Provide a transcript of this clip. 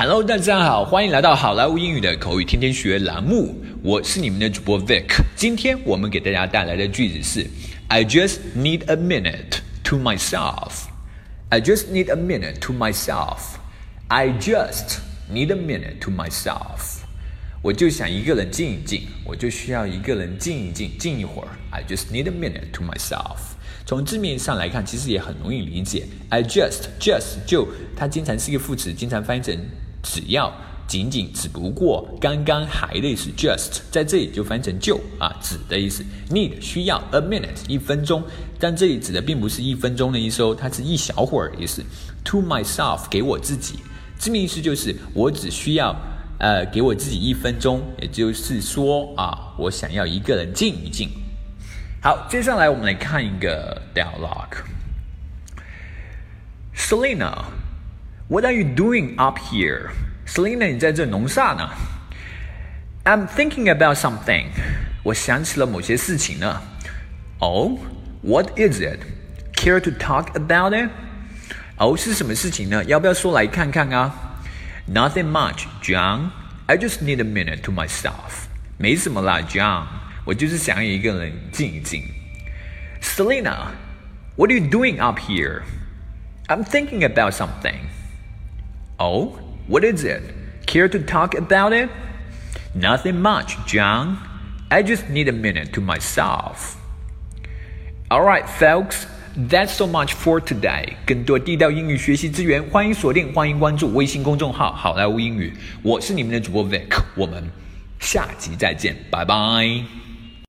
Hello，大家好，欢迎来到好莱坞英语的口语天天学栏目，我是你们的主播 Vic。今天我们给大家带来的句子是：I just need a minute to myself. I just need a minute to myself. I just need a minute to myself. 我就想一个人静一静，我就需要一个人静一静，静一会儿。I just need a minute to myself. 从字面上来看，其实也很容易理解。I just just 就它经常是一个副词，经常翻译成只要、仅仅、只不过、刚刚、还的意思。just 在这里就翻成就啊，只的意思。Need 需要 a minute 一分钟，但这里指的并不是一分钟的意思哦，它是一小会儿的意思。To myself 给我自己，字面意思就是我只需要呃给我自己一分钟，也就是说啊，我想要一个人静一静。好，接下来我们来看一个 dialogue。Selena, what are you doing up here? Selena，你在这弄啥呢？I'm thinking about something. 我想起了某些事情呢。Oh, what is it? Care to talk about it? 哦，是什么事情呢？要不要说来看看啊？Nothing much, John. I just need a minute to myself. 没什么啦，John。我就是想要一个人静一静。Selena, what are you doing up here? I'm thinking about something. Oh, what is it? Care to talk about it? Nothing much, John. I just need a minute to myself. Alright, folks. That's so much for today. 更多地道英语学习资源，欢迎锁定，欢迎关注微信公众号“好莱坞英语”。我是你们的主播 Vic，我们下集再见，拜拜。